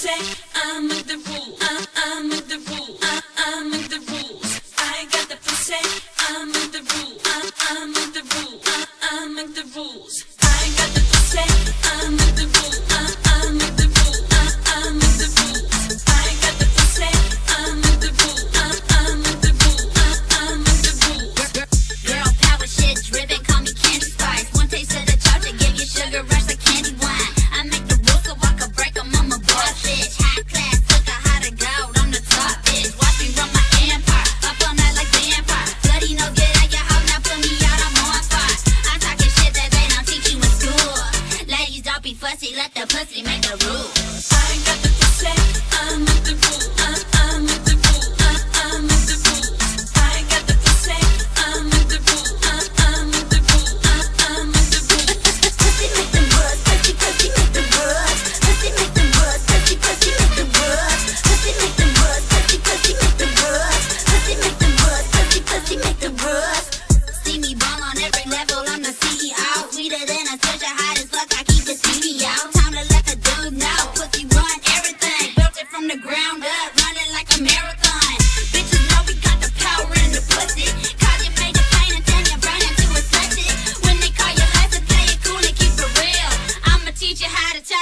say let the pussy make a rule.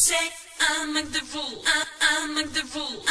say I make the rule. I, I make the rule.